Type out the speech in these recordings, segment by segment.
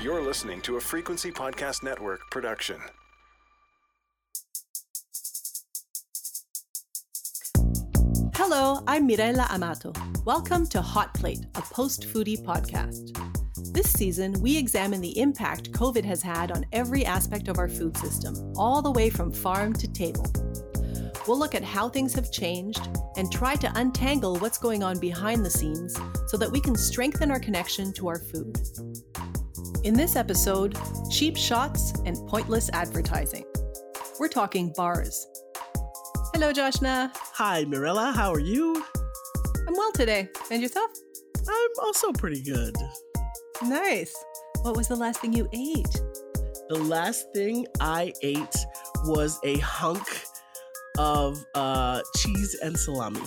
You're listening to a Frequency Podcast Network production. Hello, I'm Mirella Amato. Welcome to Hot Plate, a post foodie podcast. This season, we examine the impact COVID has had on every aspect of our food system, all the way from farm to table. We'll look at how things have changed and try to untangle what's going on behind the scenes so that we can strengthen our connection to our food. In this episode, cheap shots and pointless advertising. We're talking bars. Hello, Joshna. Hi, Mirella. How are you? I'm well today. And yourself? I'm also pretty good. Nice. What was the last thing you ate? The last thing I ate was a hunk of uh, cheese and salami.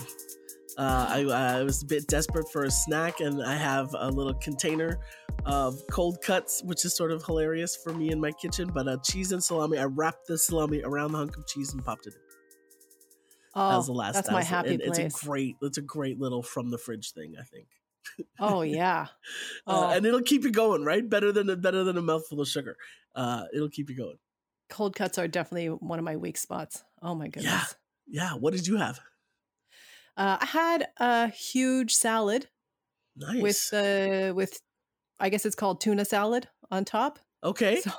Uh, I, I was a bit desperate for a snack, and I have a little container of cold cuts, which is sort of hilarious for me in my kitchen. But uh, cheese and salami, I wrapped the salami around the hunk of cheese and popped it in. Oh, that was the last. that's that my happy and place. It's a great. It's a great little from the fridge thing. I think. oh yeah. Uh, Oh, and it'll keep you going, right? Better than a, better than a mouthful of sugar. Uh, it'll keep you going. cold cuts are definitely one of my weak spots. Oh my goodness. Yeah. Yeah. What did you have? Uh, I had a huge salad Nice. with uh, with I guess it's called tuna salad on top. okay. So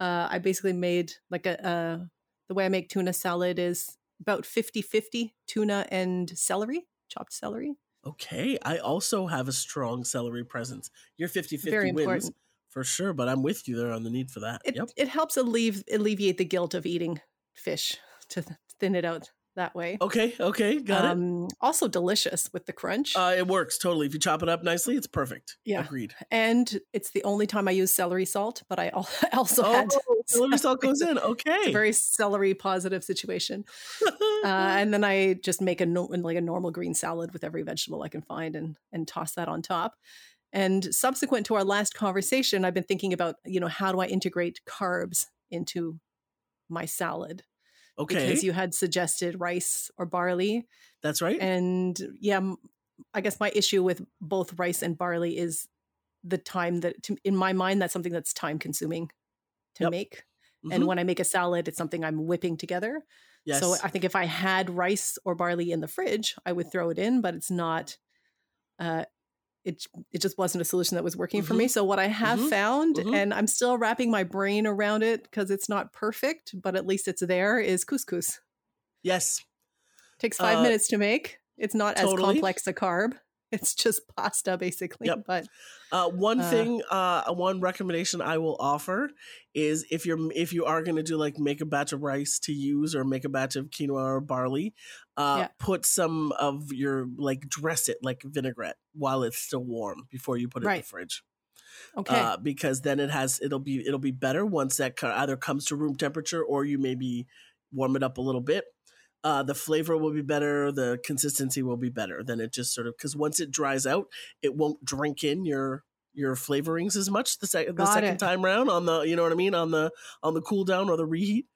uh, I basically made like a uh, the way I make tuna salad is about 50-50 tuna and celery, chopped celery. Okay. I also have a strong celery presence. Your 50 Very 50 wins important. for sure, but I'm with you there on the need for that. It yep. it helps alleviate alleviate the guilt of eating fish to thin it out that way. Okay. Okay. Got it. um, Also delicious with the crunch. Uh, it works totally. If you chop it up nicely, it's perfect. Yeah. Agreed. and it's the only time I use celery salt, but I also oh, had celery salt goes in. Okay. It's a Okay. very celery positive situation. Uh, and then I just make a no- like a normal green salad with every vegetable I can find and and toss that on top. And subsequent to our last conversation, I've been thinking about you know how do I integrate carbs into my salad okay. because you had suggested rice or barley That's right. and yeah I guess my issue with both rice and barley is the time that to, in my mind that's something that's time consuming to Yep. make Mhm. and when i make a salad it's something i'm whipping together yes. so i think if i had rice or barley in the fridge i would throw it in but it's not uh it, it just wasn't a solution that was working for me. So what I have Mhm. found, Mhm. and I'm still wrapping my brain around it because it's not perfect, but at least it's there, is couscous. yes. Takes five Uh, minutes to make. It's not as complex a carb. It's just pasta basically. Yep. But Uh, one Uh, thing, uh, one recommendation I will offer is if you're if you are going to do like make a batch of rice to use or make a batch of quinoa or barley, uh, Yeah. put some of your like dress it like vinaigrette while it's still warm before you put it in the fridge. okay. Uh, because then it has it'll be it'll be better once that either comes to room temperature or you maybe warm it up a little bit. Uh, the flavor will be better. The consistency will be better than it just sort of because once it dries out, it won't drink in your your flavorings as much the, sec- the second it. time round on the you know what I mean on the on the cool down or the reheat.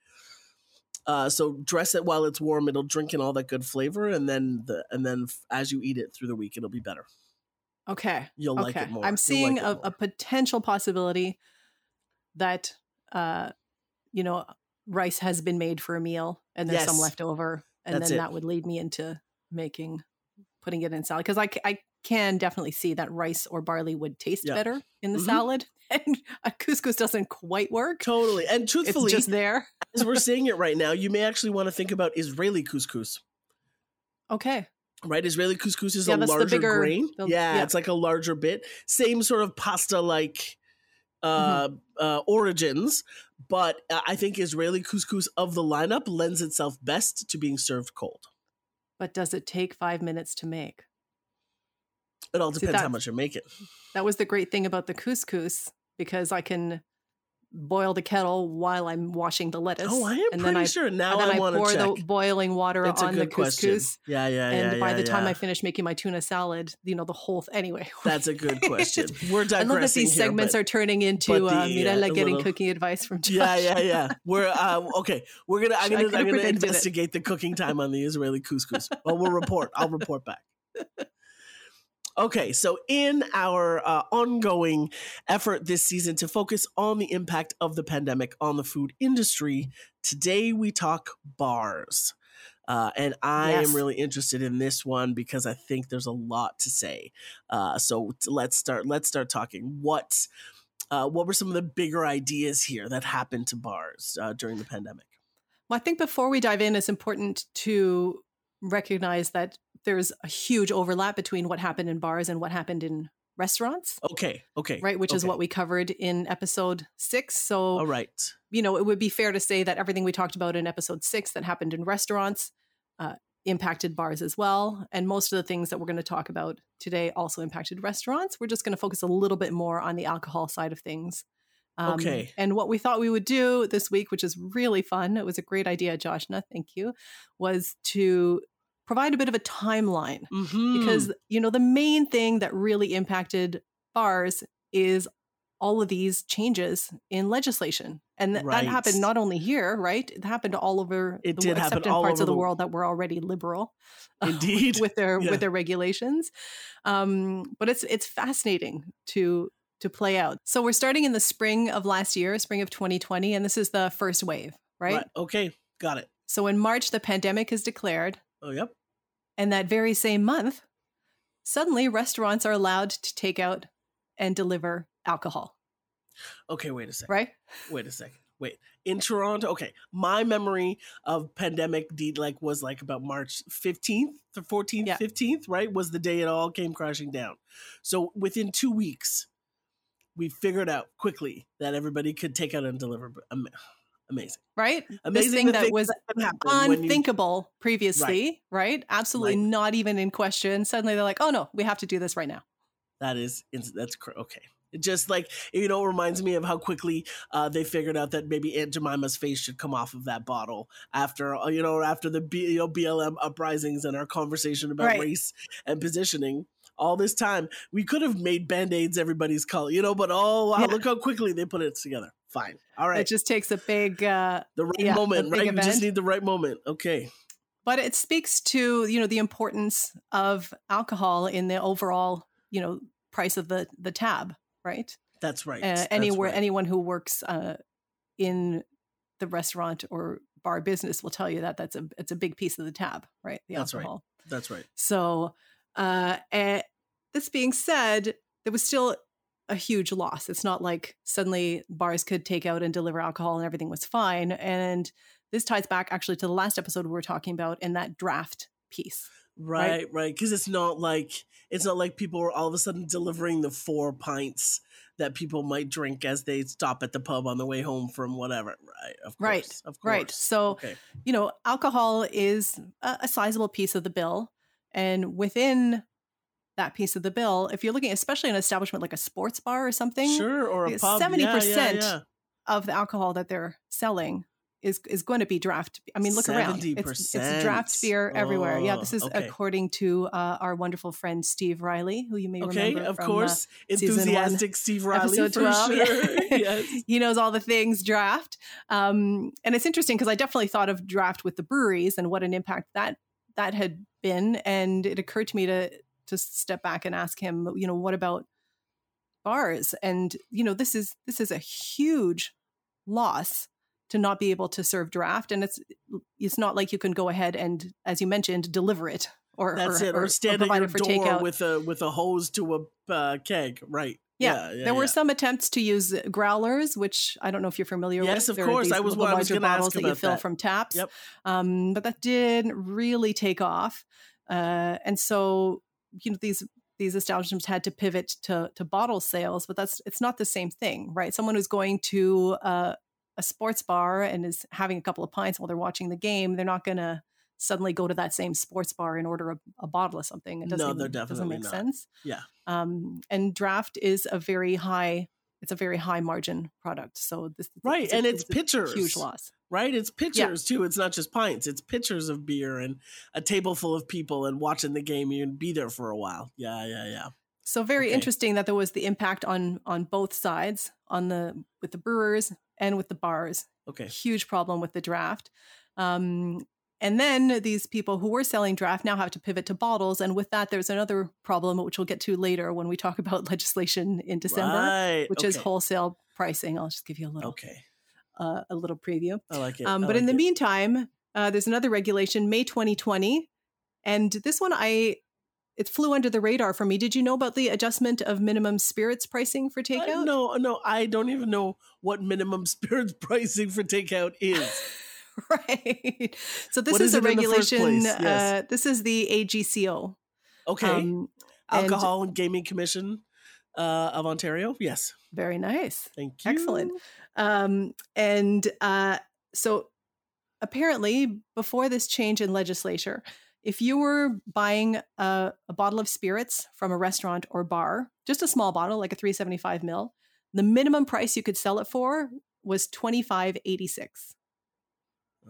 Uh, so dress it while it's warm. It'll drink in all that good flavor, and then the and then f- as you eat it through the week, it'll be better. okay. You'll like it more. I'm seeing like a, a potential possibility that uh you know rice has been made for a meal and there's some left over and That's then it. that would lead me into making putting it in salad because I, I can definitely see that rice or barley would taste Yeah. better in the Mhm. salad and a couscous doesn't quite work Totally. And truthfully it's just there as we're seeing it right now, you may actually want to think about Israeli couscous. okay Right, Israeli couscous is Yeah, a larger bigger- grain. the- yeah, yeah. it's like a larger bit. Same sort of pasta-like uh, Mm-hmm. uh, origins, but I think Israeli couscous of the lineup lends itself best to being served cold. but does it take five minutes to make It all See, depends how much you make it. That was the great thing about the couscous because I can boil the kettle while I'm washing the lettuce. Oh, I am and pretty then I, sure. Now and I, I want pour to check. the boiling water it's on the good question. couscous. Yeah, yeah, yeah. And by yeah, the time yeah. I finish making my tuna salad, you know, the whole th- anyway. That's a good question. We're digressing. I love that these here, segments but- are turning into but uh, the, Mirella uh, getting little- cooking advice from Josh. Yeah, yeah, yeah. We're uh, okay. We're gonna. I'm gonna. I'm gonna predicted it. investigate the cooking time on the Israeli couscous. Well, we'll report. I'll report back. Okay, so in our uh, ongoing effort this season to focus on the impact of the pandemic on the food industry, today we talk bars. Uh, and I Yes. am really interested in this one because I think there's a lot to say. Uh, so let's start. Let's start talking. What uh, what were some of the bigger ideas here that happened to bars uh, during the pandemic? Well, I think before we dive in, it's important to recognize that there's a huge overlap between what happened in bars and what happened in restaurants, Okay, okay, right? Which is what we covered in episode six. So, All right. you know, it would be fair to say that everything we talked about in episode six that happened in restaurants uh, impacted bars as well. And most of the things that we're going to talk about today also impacted restaurants. We're just going to focus a little bit more on the alcohol side of things. Um, Okay. And what we thought we would do this week, which is really fun, it was a great idea, Joshna, thank you, was to provide a bit of a timeline Mhm. because you know the main thing that really impacted bars is all of these changes in legislation and th- Right. that happened not only here right it happened all over It the did except in parts of the the- world that were already liberal uh, Indeed. with their Yeah. with their regulations um, but it's it's fascinating to to play out so we're starting in the spring of last year spring of 2020 and this is the first wave right, Okay, got it. so in march the pandemic is declared Oh, yep. and that very same month, suddenly restaurants are allowed to take out and deliver alcohol, Okay, wait a second. right? Wait a second. Wait. In Toronto, okay. My memory of pandemic deed like was like about March 15th to 14th, Yeah. 15th, right? Was the day it all came crashing down. So within two weeks, we figured out quickly that everybody could take out and deliver. Am- Amazing. Right? Amazing this thing that was happen when you- unthinkable previously, right? Absolutely Right. not even in question. Suddenly they're like, oh no, we have to do this right now. That is, that's cr- okay. It just like you know, reminds me of how quickly uh, they figured out that maybe Aunt Jemima's face should come off of that bottle after uh, you know after the B, you know, BLM uprisings and our conversation about Right. race and positioning. All this time, we could have made band aids everybody's color, you know. But oh wow, Yeah. look how quickly they put it together. Fine, All right. It just takes a big, uh, the right yeah, moment, right? You just need the right moment. Okay, but it speaks to, you know, the importance of alcohol in the overall, you know, price of the, the tab, right? that's right. uh, That's anywhere right. anyone who works uh, in the restaurant or bar business will tell you that that's a it's a big piece of the tab, right? The That's right. alcohol. That's right. So, uh, eh, this being said, there was still a huge loss. It's not like suddenly bars could take out and deliver alcohol and everything was fine. And this ties back actually to the last episode we were talking about in that draft piece. Right, right. Because it's not like it's not like people are all of a sudden delivering the four pints that people might drink as they stop at the pub on the way home from whatever. Right. Of course. Right, Of course. right. So okay. you know, alcohol is a, a sizable piece of the bill. And within that piece of the bill, if you're looking, especially an establishment like a sports bar or something, Sure. Or a pub. 70% Yeah, yeah, yeah. of the alcohol that they're selling is is going to be draft. I mean, look around. It's, it's draft beer everywhere. yeah, this is Oh, okay. according to uh, our wonderful friend Steve Riley, who you may Okay. remember Of from, uh, course. one, Enthusiastic Steve Riley. For 12. sure. yes. he knows all the things draft. Um, and it's interesting because I definitely thought of draft with the breweries and what an impact that that had been. And it occurred to me to to step back and ask him, you know, what about bars? And you know, this is this is a huge loss to not be able to serve draft. And it's it's not like you can go ahead and, as you mentioned, deliver it or That's or, it. Or, stand at provide your it for door takeout. with a with a hose to a uh, keg. Right. Yeah, yeah there were some attempts to use growlers, which I don't know if you're familiar Yes, with. of They're course. I was what I was gonna ask bottles that you fill that. from taps. Yep. Um, but that didn't really take off, uh, and so you know these these establishments had to pivot to to bottle sales. But that's it's not the same thing, right? Someone who's going to uh, a sports bar and is having a couple of pints while they're watching the game, they're not going to suddenly go to that same sports bar and order a, a bottle of something. It No, doesn't, they're even- doesn't make not. sense. Yeah. Um, and draft is a very high, it's a very high margin product. So this Right. a- and it's a pitchers. huge loss. right? It's pictures too. It's not just pints. It's pitchers of beer and a table full of people and watching the game. You can be there for a while. Yeah, yeah, yeah. So very Okay. interesting that there was the impact on on both sides, on the with the brewers and with the bars. Okay. Huge problem with the draft. Um, and then these people who were selling draft now have to pivot to bottles. And with that, there's another problem, which we'll get to later when we talk about legislation in December, Right. which is wholesale pricing. I'll just give you a little Okay. uh, a little preview. I like it. Um, I but in the it. meantime, uh, there's another regulation, May 2020, and this one I it flew under the radar for me. Did you know about the adjustment of minimum spirits pricing for Uh, takeout? no, no, I don't even know what minimum spirits pricing for takeout is. right. So this is, is a regulation. Yes. Uh, this is the AGCO. Okay. Um, and- Alcohol and Gaming Commission uh, of Ontario. Yes. very nice. Thank you. Excellent. Um, and uh, so apparently, before this change in legislature, if you were buying a, a bottle of spirits from a restaurant or bar, just a small bottle, like a 375 mil, the minimum price you could sell it for was 2586.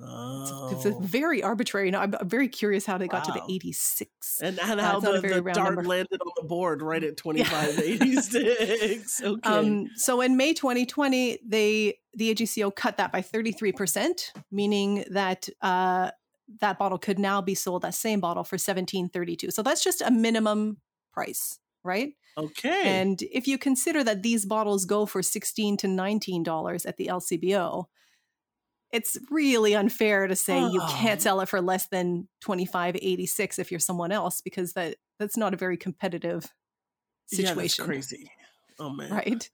Oh. It's a very arbitrary. Now, I'm very curious how they got to the 86. and, and Uh, how it's a the, the dart number. landed on the board right at 2586. Okay. Um, so in May 2020, they the AGCO cut that by 33%, meaning that uh, that bottle could now be sold that same bottle for 1732. So that's just a minimum price, right? okay. And if you consider that these bottles go for 16 to 19 dollars at the LCBO, it's really unfair to say you can't Oh. sell it for less than 25.86 if you're someone else because that that's not a very competitive situation. Yeah, crazy. Oh, man. right?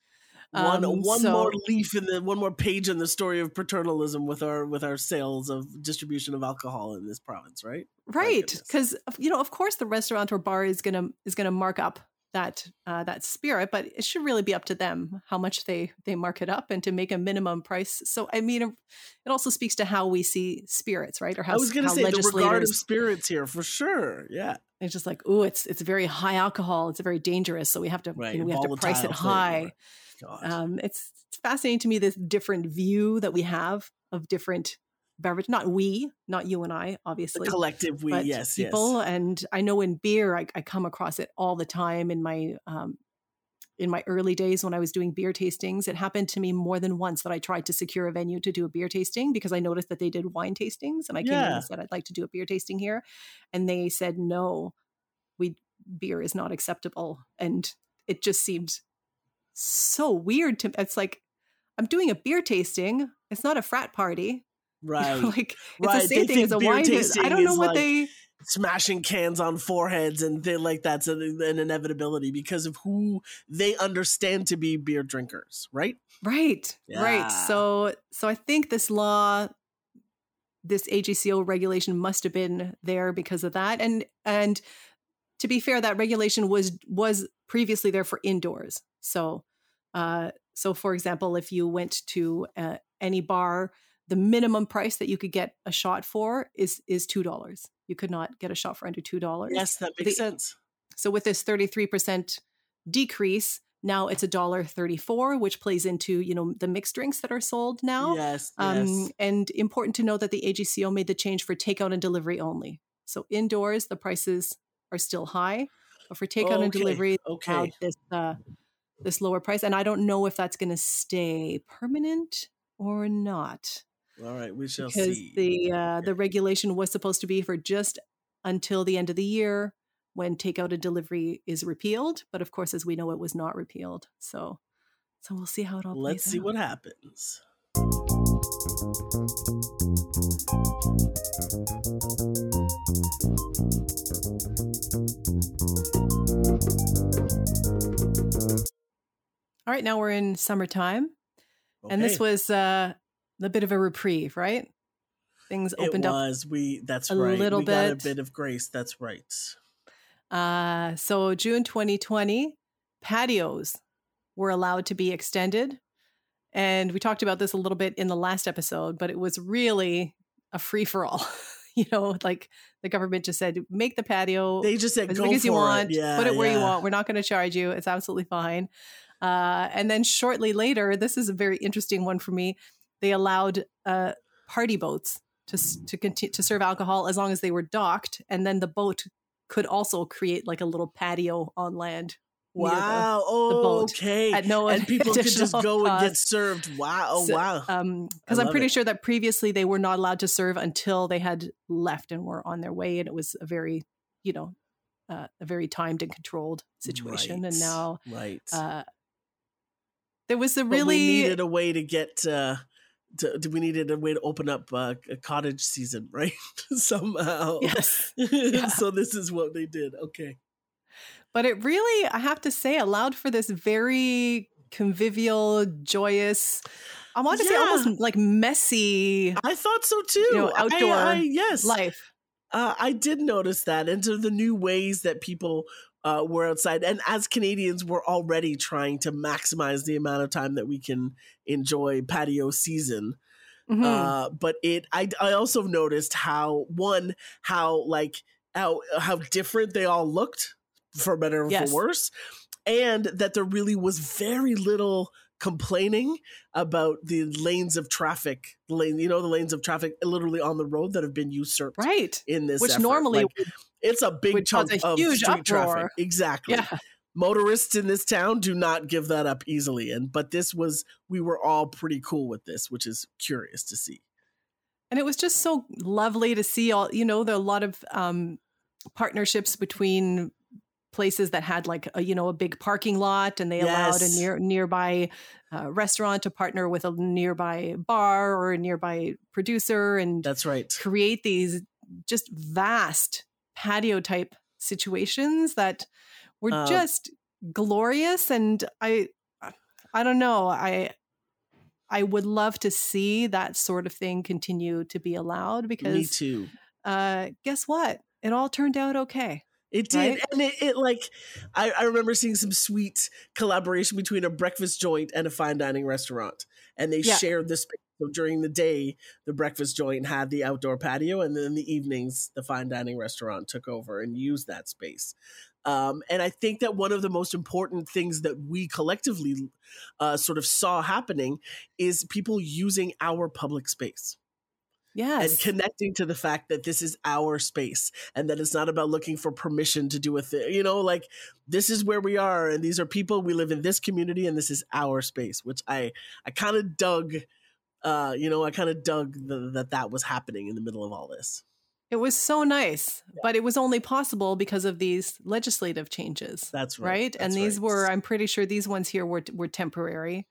one Um, one so- more leaf in the one more page in the story of paternalism with our with our sales of distribution of alcohol in this province, right? right because you know of course the restaurant or bar is gonna is gonna mark up that uh, that spirit but it should really be up to them how much they they mark it up and to make a minimum price so i mean it also speaks to how we see spirits right or how I was going to say the regard of spirits here for sure. Yeah, it's just like oh it's it's very high alcohol it's very dangerous so we have to right. you know we have to price it high um, it's, it's fascinating to me this different view that we have of different beverage not we not you and i the obviously collective we, yes, people yes. and i know in beer I, I come across it all the time in my um, in my early days when i was doing beer tastings. It happened to me more than once that i tried to secure a venue to do a beer tasting because i noticed that they did wine tastings and i came in and said i'd like to do a beer tasting here and they said no we beer is not acceptable and it just seemed so weird to it's like i'm doing a beer tasting it's not a frat party Right, like it's right. the They same thing think as a wine tasting i don't know what like- they smashing cans on foreheads and things like that's an, an inevitability because of who they understand to be beer drinkers, right? Right. Right. So so I think this law this AGCO regulation must have been there because of that and and to be fair that regulation was was previously there for indoors. So uh so for example if you went to uh, any bar the minimum price that you could get a shot for is is $2. You could not get a shot for under $2. Yes, that makes The- sense. So with this 33% decrease, now it's a dollar 34, which plays into, you know, the mixed drinks that are sold now. Yes, Um, yes. and important to know that the AGCO made the change for takeout and delivery only. So indoors, the prices are still high, but for takeout and delivery, okay. this uh, this lower price. And I don't know if that's going to stay permanent or not All right, we shall because see. the uh, the regulation was supposed to be for just until the end of the year when takeout and delivery is repealed. But of course, as we know, it was not repealed. So so we'll see how it all Let's see out. what happens. All right, now we're in summertime, and this was uh, a bit of a reprieve, right? Things opened it up was we that's a right little we got a bit. bit of grace that's right Uh, so June 2020, patios were allowed to be extended. And we talked about this a little bit in the last episode, but it was really a free for all. you know, like the government just said, make the patio they just said as go big as you want, it. yeah put it where you want. We're not going to charge you. It's absolutely fine. Uh, and then shortly later, this is a very interesting one for me. They allowed uh, party boats to to continue to serve alcohol as long as they were docked, and then the boat could also create like a little patio on land near the- Wow. the okay. at no and people could just go and get served. Wow. Oh, So, wow. because I I'm pretty it. sure that previously they were not allowed to serve until they had left and were on their way, and it was a very, you know, uh, a very timed and controlled situation. Right. And now right. uh, there was a But we really needed a way to get. Uh, to, to- we needed a way to open up uh, a cottage season, right? Somehow. yes, so this is what they did. Okay. but it really, I have to say, allowed for this very convivial, joyous. I want to say almost like messy I thought so too. know, I- outdoor I, yes. life. Uh, I did notice that and into the new ways that people uh, were outside. And as Canadians, we're already trying to maximize the amount of time that we can enjoy patio season. Mhm. Uh, but it, I, I also noticed how one, how like how how different they all looked, for better or Yes. for worse, and that there really was very little complaining about the lanes of traffic, lane, you know, the lanes of traffic literally on the road that have been usurped right. in this Which effort. normally Like, it's a big cause chunk a of huge street traffic. Exactly. Yeah. Motorists in this town do not give that up easily. And but this was we were all pretty cool with this, which is curious to see. and it was just so lovely to see all you know there are a lot of um partnerships between places that had like a you know a big parking lot and they allowed a near nearby uh, restaurant to partner with a nearby bar or a nearby producer and That's right. create these just vast patio type situations that were Um, just glorious and i i don't know i i would love to see that sort of thing continue to be allowed because Me too. uh guess what? It all turned out okay It did, Right? and it, it like I, I remember seeing some sweet collaboration between a breakfast joint and a fine dining restaurant, and they Yeah. shared the space. So during the day, the breakfast joint had the outdoor patio, and then in the evenings, the fine dining restaurant took over and used that space. Um, and I think that one of the most important things that we collectively uh, sort of saw happening is people using our public space yes and connecting to the fact that this is our space and that it's not about looking for permission to do a thing. You know, like this is where we are and these are people we live in this community and this is our space, which I I kind of dug uh you know, I kind of dug the, that that was happening in the middle of all this. it was so nice but it was only possible because of these legislative changes That's right. right, and these right. were i'm pretty sure these ones here were were temporary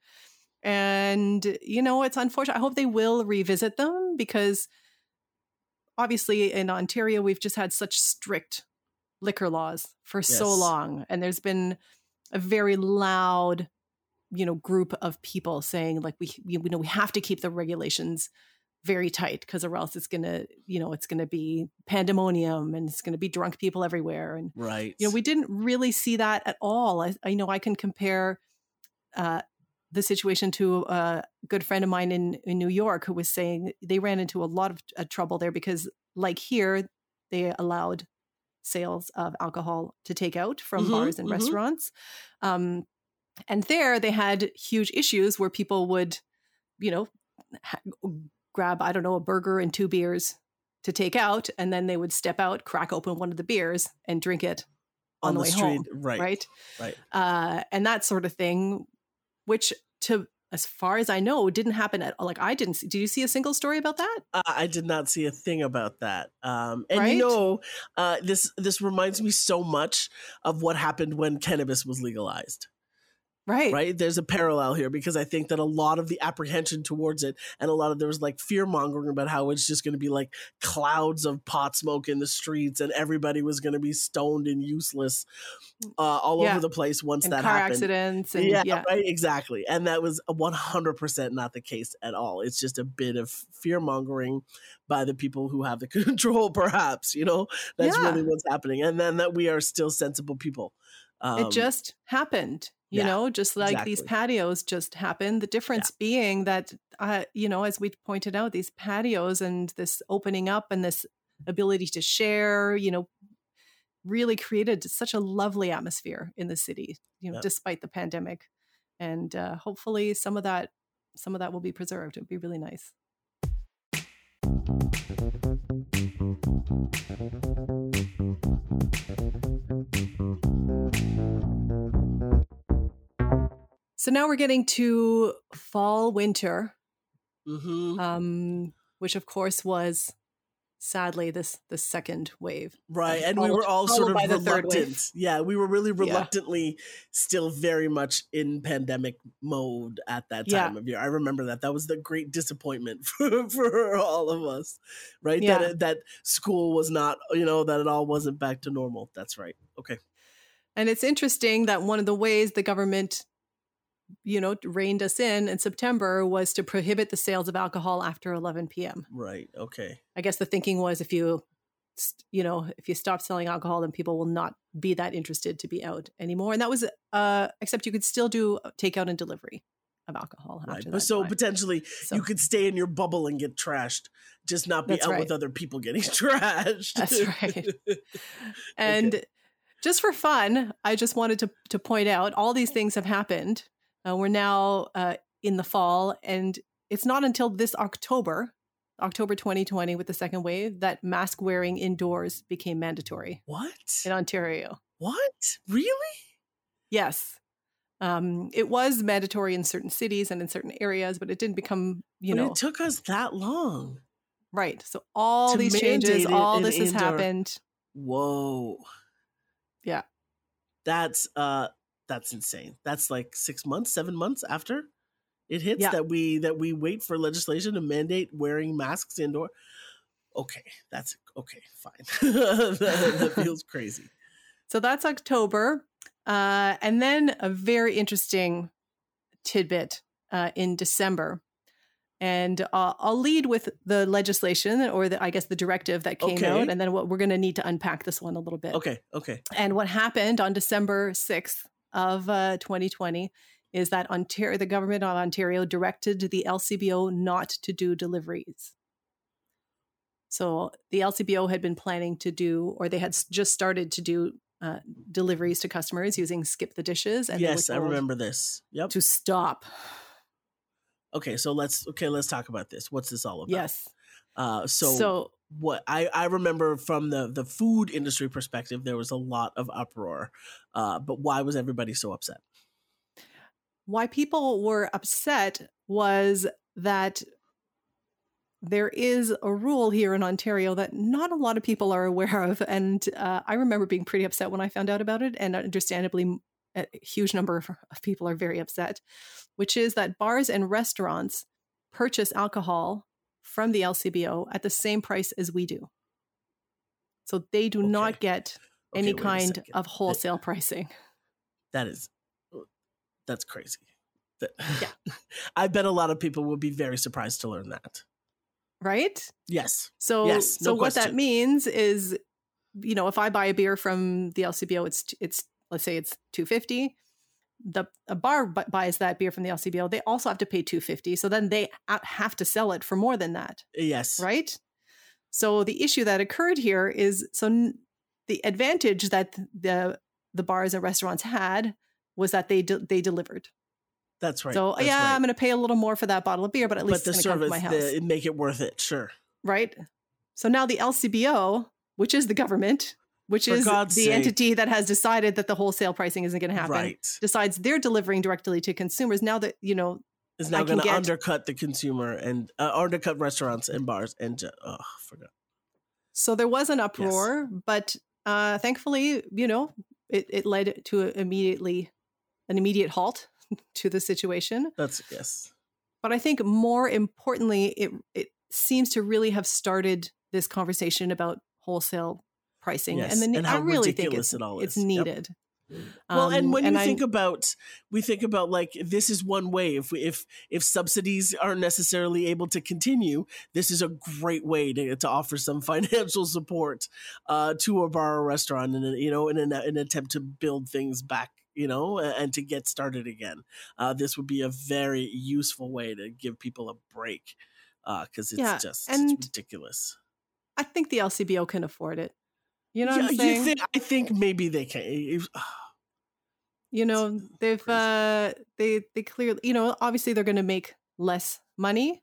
and you know it's unfortunate i hope they will revisit them because obviously in ontario we've just had such strict liquor laws for so long and there's been a very loud you know group of people saying like we you know we have to keep the regulations very tight because or else it's gonna you know it's gonna be pandemonium and it's gonna be drunk people everywhere. And right. you know we didn't really see that at all. I, I know i can compare uh, the situation to a good friend of mine in, in new york who was saying they ran into a lot of uh, trouble there because like here they allowed sales of alcohol to take out from Mhm, bars and mhm. restaurants um, and there they had huge issues where people would you know ha- grab i don't know a burger and two beers to take out and then they would step out crack open one of the beers and drink it on, the, way home Right. right Right. uh, and that sort of thing which to as far as i know didn't happen at all. like i didn't see did you see a single story about that Uh, I did not see a thing about that. Um, and Right? you know, uh, this this reminds me so much of what happened when cannabis was legalized. Right. right? There's a parallel here because i think that a lot of the apprehension towards it and a lot of there was like fear mongering about how it's just going to be like clouds of pot smoke in the streets and everybody was going to be stoned and useless uh, all Yeah. over the place once and that car happened. accidents and yeah, yeah, right exactly. And that was 100% not the case at all. It's just a bit of fear mongering by the people who have the control perhaps you know? That's Yeah. really what's happening. And then that we are still sensible people um, it just happened you yeah, know just like these patios just happened. The difference being that uh, you know as we pointed out these patios and this opening up and this ability to share you know really created such a lovely atmosphere in the city you know Yeah. despite the pandemic. And uh, hopefully some of that some of that will be preserved. It would be really nice So now we're getting to fall, winter, hmm um, which of course was sadly this the second wave. Right. And we followed- were all sort of by the third wave. reluctant. Yeah, we were really reluctantly still very much in pandemic mode at that Yeah. time of year. I remember that. That was the great disappointment for, for all of us. Right? Yeah. That that school was not, you know, that it all wasn't back to normal. That's right. Okay. And it's interesting that one of the ways the government, you know, reined us in in September was to prohibit the sales of alcohol after 11 p.m. Right. Okay. I guess the thinking was if you, you know, if you stop selling alcohol, then people will not be that interested to be out anymore. And that was, uh, except you could still do takeout and delivery of alcohol Right. after But that. so time. potentially So you could stay in your bubble and get trashed, just not be That's out right. with other people getting trashed. That's right. And just for fun, I just wanted to to point out all these things have happened. Uh, we're now uh, in the fall, and it's not until this October, October 2020, with the second wave, that mask wearing indoors became mandatory what? in Ontario. What? Really? Yes. Um, it was mandatory in certain cities and in certain areas, but it didn't become, you But know, it took us that long. right. So all these changes, all this has happened. Whoa. Yeah. That's uh that's insane. That's like 6 months, 7 months after it hits Yeah. that we that we wait for legislation to mandate wearing masks indoor. Okay, that's okay, fine. that, that feels crazy. So that's October. Uh, and then a very interesting tidbit uh, in December. And uh, I'll lead with the legislation or the, I guess the directive that came Okay. out. And then what we're going to need to unpack this one a little bit. Okay, okay. And what happened on December 6th of uh, 2020 is that Ontario, the government of Ontario directed the LCBO not to do deliveries. So the LCBO had been planning to do, or they had just started to do uh, deliveries to customers using Skip the Dishes. And yes, I remember this. Yep. To stop. Okay, so let's okay, let's talk about this. What's this all about? Yes. Uh so, so what I, I remember from the the food industry perspective, there was a lot of uproar. Uh, but why was everybody so upset? why people were upset was that there is a rule here in Ontario that not a lot of people are aware of. And uh, I remember being pretty upset when I found out about it. And understandably, a huge number of of people are very upset, which is that bars and restaurants purchase alcohol from the LCBO at the same price as we do. So they do not get any a kind of wholesale pricing. That is that's crazy. That, Yeah. I bet a lot of people would be very surprised to learn that. Right? Yes. So, Yes, so no what that means is, you know, if I buy a beer from the LCBO, it's it's let's say it's two fifty. The a bar bu- buys that beer from the LCBO. They also have to pay two fifty. So then they have to sell it for more than that, Yes. right? So the issue that occurred here is so n- the advantage that the the bars and restaurants had was that they de- they delivered. That's right. so that's yeah, right. I'm going to pay a little more for that bottle of beer, but at least but the it's going to come service my house the, make it worth it, sure. right? So now the LCBO, which is the government, which For is God's the sake. entity that has decided that the wholesale pricing isn't going to happen, Right. decides they're delivering directly to consumers. Now that you know, Is now going to get- undercut the consumer and uh, undercut restaurants and bars and oh, forgot. so there was an uproar, but uh, thankfully, you know, it, it led to a immediately an immediate halt to the situation. That's yes. But I think more importantly, it it seems to really have started this conversation about wholesale pricing, Yes, and then and I really think it's, it it's is. Yep. needed. Well, and Um, when you I- think about, we think about like this is one way. If we, if if subsidies aren't necessarily able to continue, this is a great way to, to offer some financial support uh, to a bar or restaurant, and you know, in an, an attempt to build things back, you know, and to get started again. Uh, this would be a very useful way to give people a break because it's Yeah, just and- it's ridiculous. I think the LCBO can afford it. You know yeah, I'm saying? you think? I think maybe they can. You know, they've uh they they clearly, you know, obviously they're going to make less money,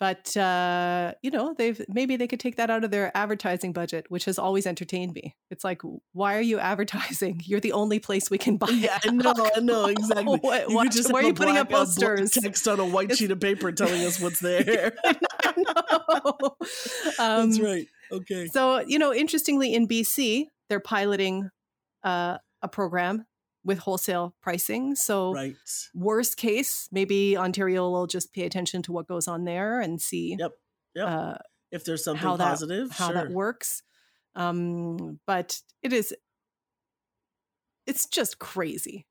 but uh, you know, they've maybe they could take that out of their advertising budget, which has always entertained me. It's like, why are you advertising? You're the only place we can buy. Yeah, no, no, exactly. What, You what, just why are you putting up black- a black posters? text on a white sheet of paper telling us what's there. No. Um, That's right. Okay. So, you know, interestingly, in BC, they're piloting uh, a program with wholesale pricing. So, Right. worst case, maybe Ontario will just pay attention to what goes on there and see Yep. Yep. uh, If there's something how that- positive, how sure. that works. Um, but it is, it's just crazy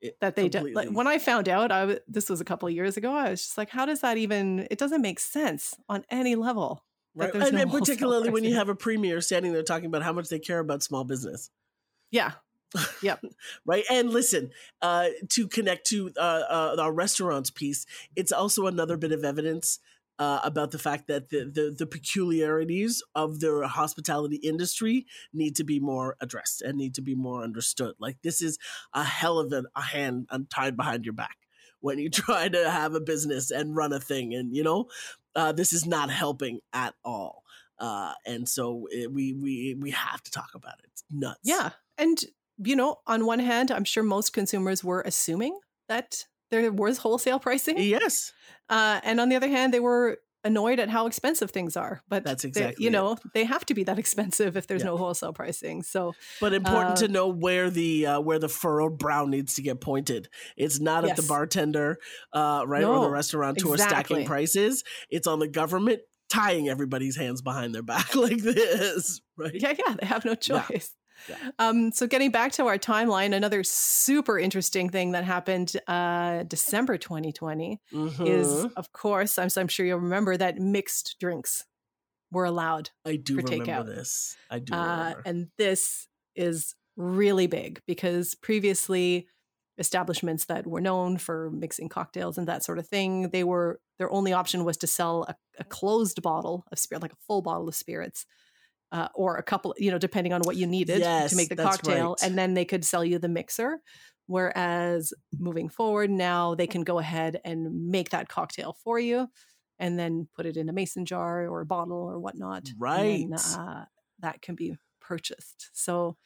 It- that they did. Like, when I found out, I w- this was a couple of years ago. I was just like, how does that even? It doesn't make sense on any level. Right. And, no and particularly when you have a premier standing there talking about how much they care about small business. Yeah, Yep. right and listen uh to connect to uh, uh our restaurants piece it's also another bit of evidence uh, about the fact that the, the the peculiarities of the hospitality industry need to be more addressed and need to be more understood like this is a hell of a, a hand tied behind your back when you try to have a business and run a thing and you know uh, this is not helping at all uh, and so it, we we we have to talk about it it's nuts Yeah. And, you know, on one hand, I'm sure most consumers were assuming that there was wholesale pricing. yes Uh, and on the other hand, they were annoyed at how expensive things are. But That's they- exactly you it. know, they have to be that expensive if there's Yeah. no wholesale pricing. So, But important Uh, to know where the uh, where the furrowed brow needs to get pointed. It's not at the bartender, uh, right, or No, the restaurateur exactly. stacking prices. It's on the government tying everybody's hands behind their back like this, right? yeah, yeah, they have no choice. Yeah. Um, so getting back to our timeline, another super interesting thing that happened uh, December 2020 is, Mhm. of course, I'm, I'm sure you'll remember that mixed drinks were allowed I do for remember takeout. this. I do Uh, and this is really big because previously establishments that were known for mixing cocktails and that sort of thing, they were their only option was to sell a, a closed bottle of spirit, like a full bottle of spirits. Uh, or a couple, you know, depending on what you needed Yes, to make the cocktail, right. and then they could sell you the mixer. Whereas moving forward, now they can go ahead and make that cocktail for you, and then put it in a mason jar or a bottle or whatnot. and then, Right. uh, that can be purchased. So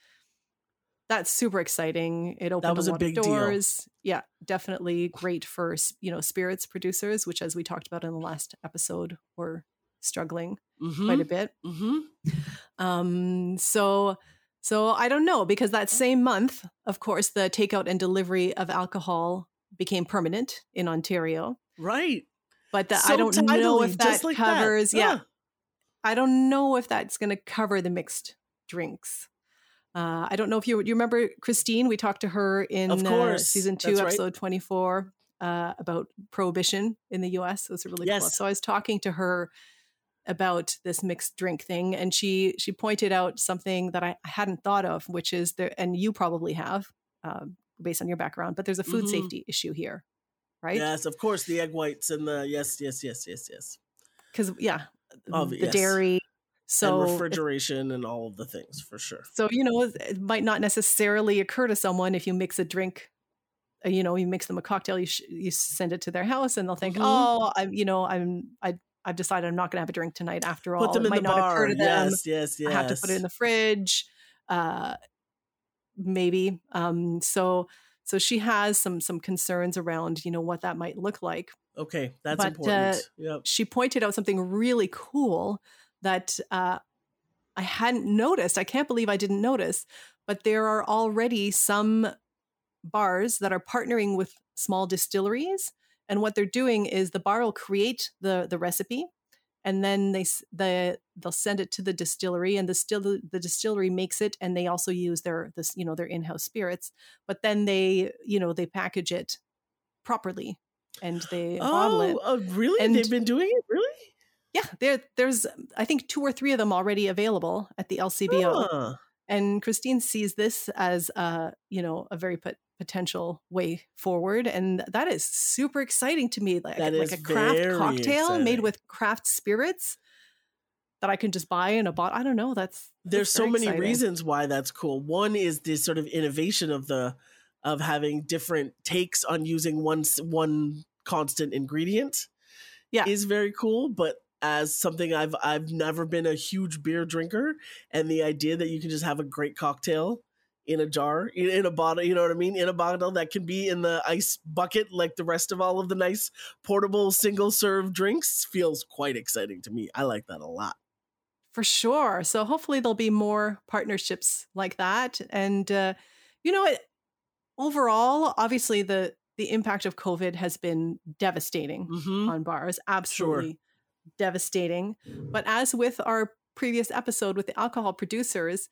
that's super exciting. It opened a a lot big of deal. doors. Yeah, definitely great for you know spirits producers, which as we talked about in the last episode, were struggling quite a Mhm, bit. mhm. Um, so so I don't know because that same month, of course, the takeout and delivery of alcohol became permanent in Ontario. Right. But the, I don't know if that like that. covers. Yeah, Yeah. I don't know if that's going to cover the mixed drinks. Uh, I don't know if you you remember Christine. We talked to her in Of uh, season two, That's right. episode twenty four, uh, about prohibition in the U.S. It was a really cool. So I was talking to her about this mixed drink thing, and she she pointed out something that I, hadn't thought of, which is there, and you probably have, um, based on your background. But there's a food Mhm. safety issue here, right? Yes, of course. The egg whites and the yes, yes, yes, yes, yes. Because yeah, Of- the yes. dairy. So and refrigeration and all of the things for sure. So, you know, it might not necessarily occur to someone if you mix a drink, uh, you know, you mix them a cocktail, you, sh- you send it to their house and they'll think, Mhm. oh, I'm, you know, I'm, I, I've decided I'm not going to have a drink tonight after all. Put them it in might the not bar. occur to them. Yes, yes, yes. I have to put it in the fridge. Uh, maybe. Um, so, so she has some, some concerns around, you know, what that might look like. Okay, that's But, uh, important. yep. She pointed out something really cool that, uh, I hadn't noticed. I can't believe I didn't notice, but there are already some bars that are partnering with small distilleries, and what they're doing is the bar will create the the recipe, and then they the they'll send it to the distillery, and the still the distillery makes it, and they also use their this you know their in house spirits, but then they you know they package it properly, and they bottle it. Oh, oh, really? And- They've been doing it, really? Yeah, there there's um, I think two or three of them already available at the LCBO. Huh. and Christine sees this as a you know a very pot- potential way forward, and that is super exciting to me. Like like a craft cocktail made with craft spirits that I can just buy in a bottle. I don't know. That's There's that's so many exciting. reasons why that's cool. One is this sort of innovation of the of having different takes on using one one constant ingredient. Yeah. is very cool, but as something I've I've never been a huge beer drinker, and the idea that you can just have a great cocktail in a jar, in, a bottle, you know what I mean, in a bottle that can be in the ice bucket like the rest of all of the nice portable single serve drinks feels quite exciting to me. I like that a lot. For sure. So hopefully there'll be more partnerships like that. And uh, you know what? Overall, obviously the the impact of COVID has been devastating Mm-hmm. on bars. Absolutely devastating. But as with our previous episode with the alcohol producers,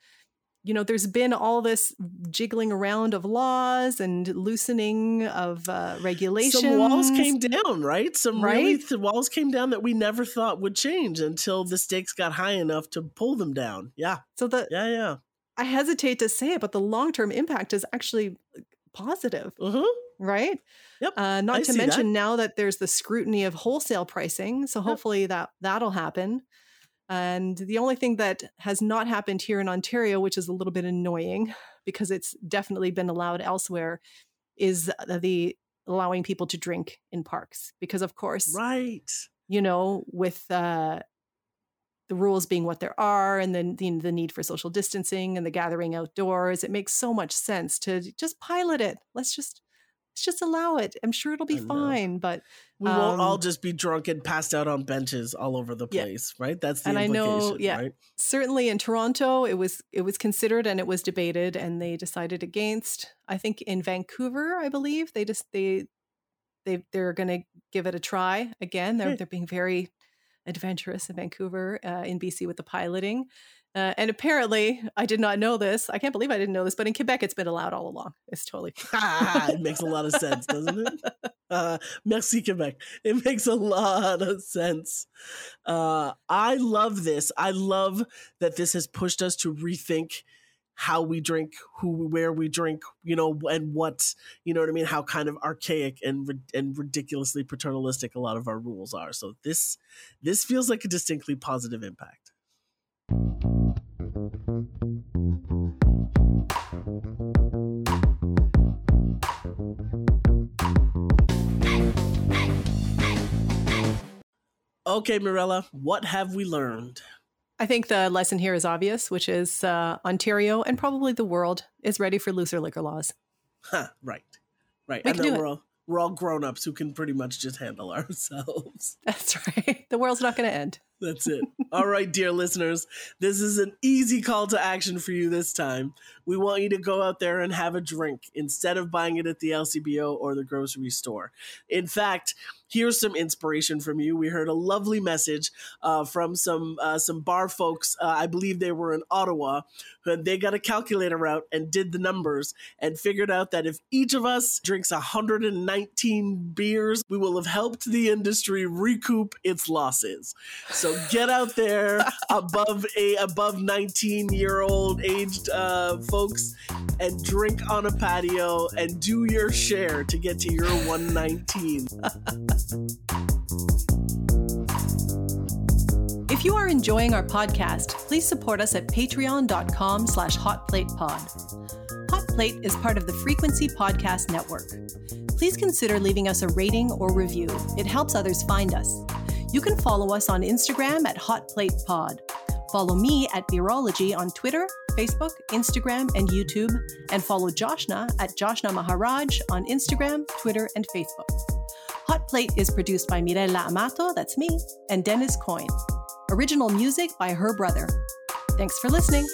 you know, there's been all this jiggling around of laws and loosening of uh, regulations. Some walls came down, right? Some really Right? th- walls came down that we never thought would change until the stakes got high enough to pull them down. Yeah, So the yeah, yeah. I hesitate to say it, but the long term impact is actually positive. Uh-huh. right? Yep, Uh, not I to see that. mention now that there's the scrutiny of wholesale pricing, so hopefully that that'll happen. And the only thing that has not happened here in Ontario, which is a little bit annoying because it's definitely been allowed elsewhere, is the, the allowing people to drink in parks. Because of course, Right. you know, with uh, the rules being what there are, and then the, the need for social distancing and the gathering outdoors, it makes so much sense to just pilot it. Let's just let's just allow it. I'm sure it'll be fine. But We won't all Um, just be drunk and passed out on benches all over the Yeah. place, right? That's the And I know- implication, yeah. right? certainly in Toronto, it was it was considered and it was debated, and they decided against. I think in Vancouver, I believe they just they they they're going to give it a try again. They're Hmm. they're being very adventurous in Vancouver, uh, in BC with the piloting. Uh, and apparently, I did not know this. I can't believe I didn't know this, but in Quebec, it's been allowed all along. It's totally it makes a lot of sense, doesn't it? Uh, merci, Quebec. It makes a lot of sense. Uh, I love this. I love that this has pushed us to rethink how we drink, who, where we drink, you know, and what, you know what I mean? How kind of archaic and and ridiculously paternalistic a lot of our rules are. So this this feels like a distinctly positive impact. Okay, Mirella, what have we learned? I think the lesson here is obvious, which is uh, Ontario and probably the world is ready for looser liquor laws. Huh, right, right. We do it. we're all we're all grown ups who can pretty much just handle ourselves. That's right. The world's not going to end. That's it. All right, dear listeners, this is an easy call to action for you this time. We want you to go out there and have a drink instead of buying it at the LCBO or the grocery store. In fact, here's some inspiration from you. We heard a lovely message uh, from some uh, some bar folks. Uh, I believe they were in Ottawa, they got a calculator out and did the numbers and figured out that if each of us drinks 119 beers, we will have helped the industry recoup its losses. So get out there above a above 19 year old aged uh, folks and drink on a patio and do your share to get to your 119. If you are enjoying our podcast, please support us at patreon.com slash hotplatepod. Hot Plate is part of the Frequency Podcast Network. Please consider leaving us a rating or review. It helps others find us. You can follow us on Instagram at hotplatepod. Follow me at Beerology on Twitter, Facebook, Instagram, and YouTube, and follow Joshna at Joshna Maharaj on Instagram, Twitter, and Facebook. Hot Plate is produced by Mirella Amato, that's me, and Dennis Coyne. Original music by her brother. Thanks for listening.